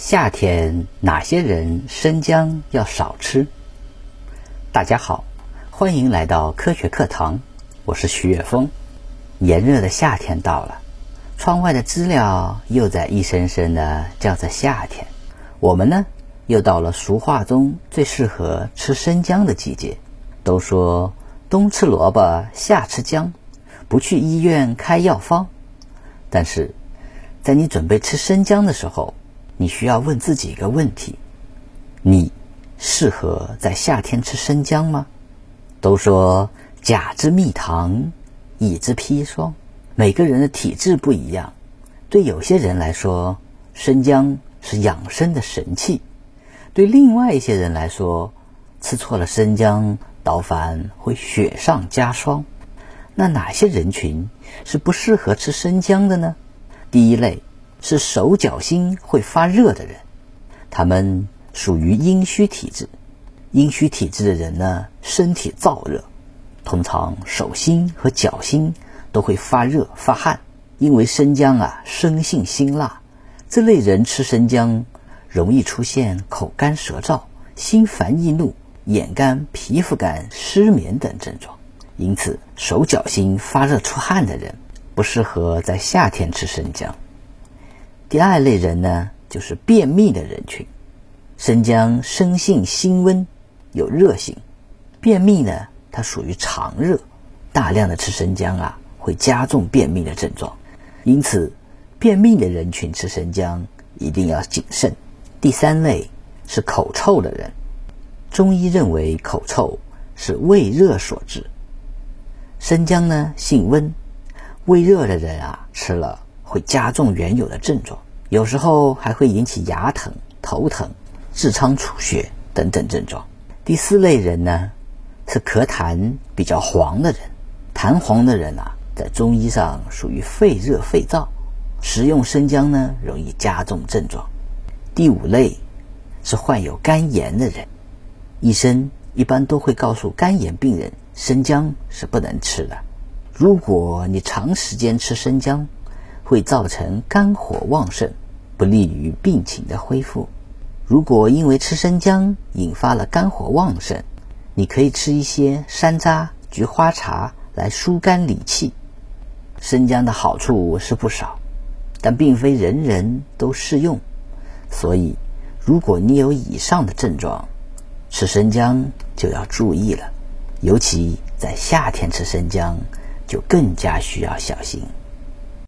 夏天哪些人生姜要少吃？大家好，欢迎来到科学课堂，我是徐月峰。炎热的夏天到了，窗外的知了又在一声声的叫着夏天。我们呢，又到了俗话中最适合吃生姜的季节。都说冬吃萝卜，夏吃姜，不去医院开药方。但是，在你准备吃生姜的时候，你需要问自己一个问题：你适合在夏天吃生姜吗？都说甲之蜜糖，乙之砒霜，每个人的体质不一样。对有些人来说，生姜是养生的神器；对另外一些人来说，吃错了生姜，倒反会雪上加霜。那哪些人群是不适合吃生姜的呢？第一类是手脚心会发热的人，他们属于阴虚体质。阴虚体质的人呢，身体燥热，通常手心和脚心都会发热发汗。因为生姜啊生性辛辣，这类人吃生姜容易出现口干舌燥、心烦易怒、眼干、皮肤干、失眠等症状。因此，手脚心发热出汗的人不适合在夏天吃生姜。第二类人呢，就是便秘的人群。生姜生性辛温，有热性。便秘呢，它属于常热，大量的吃生姜啊，会加重便秘的症状。因此，便秘的人群吃生姜一定要谨慎。第三类是口臭的人。中医认为，口臭是胃热所致。生姜呢性温，胃热的人啊吃了会加重原有的症状，有时候还会引起牙疼、头疼、痔疮出血等等症状。第四类人呢是咳痰比较黄的人，痰黄的人啊在中医上属于肺热肺燥，食用生姜呢容易加重症状。第五类是患有肝炎的人，医生一般都会告诉肝炎病人。生姜是不能吃的。如果你长时间吃生姜，会造成肝火旺盛，不利于病情的恢复。如果因为吃生姜引发了肝火旺盛，你可以吃一些山楂、菊花茶来疏肝理气。生姜的好处是不少，但并非人人都适用。所以，如果你有以上的症状，吃生姜就要注意了。尤其在夏天吃生姜，就更加需要小心。